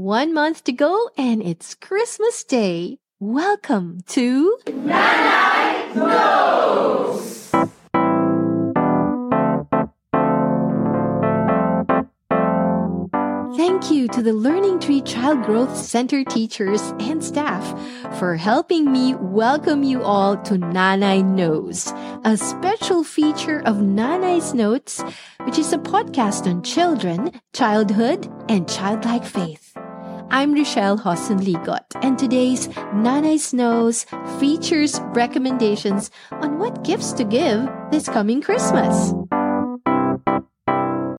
One month to go and it's Christmas Day. Welcome to Nanay Knows! Thank you to the Learning Tree Child Growth Center teachers and staff for helping me welcome you all to Nanay Knows, a special feature of Nanay's Notes, which is a podcast on children, childhood, and childlike faith. I'm Rochelle Hosson Ligot, and today's Nanay's Knows features recommendations on what gifts to give this coming Christmas.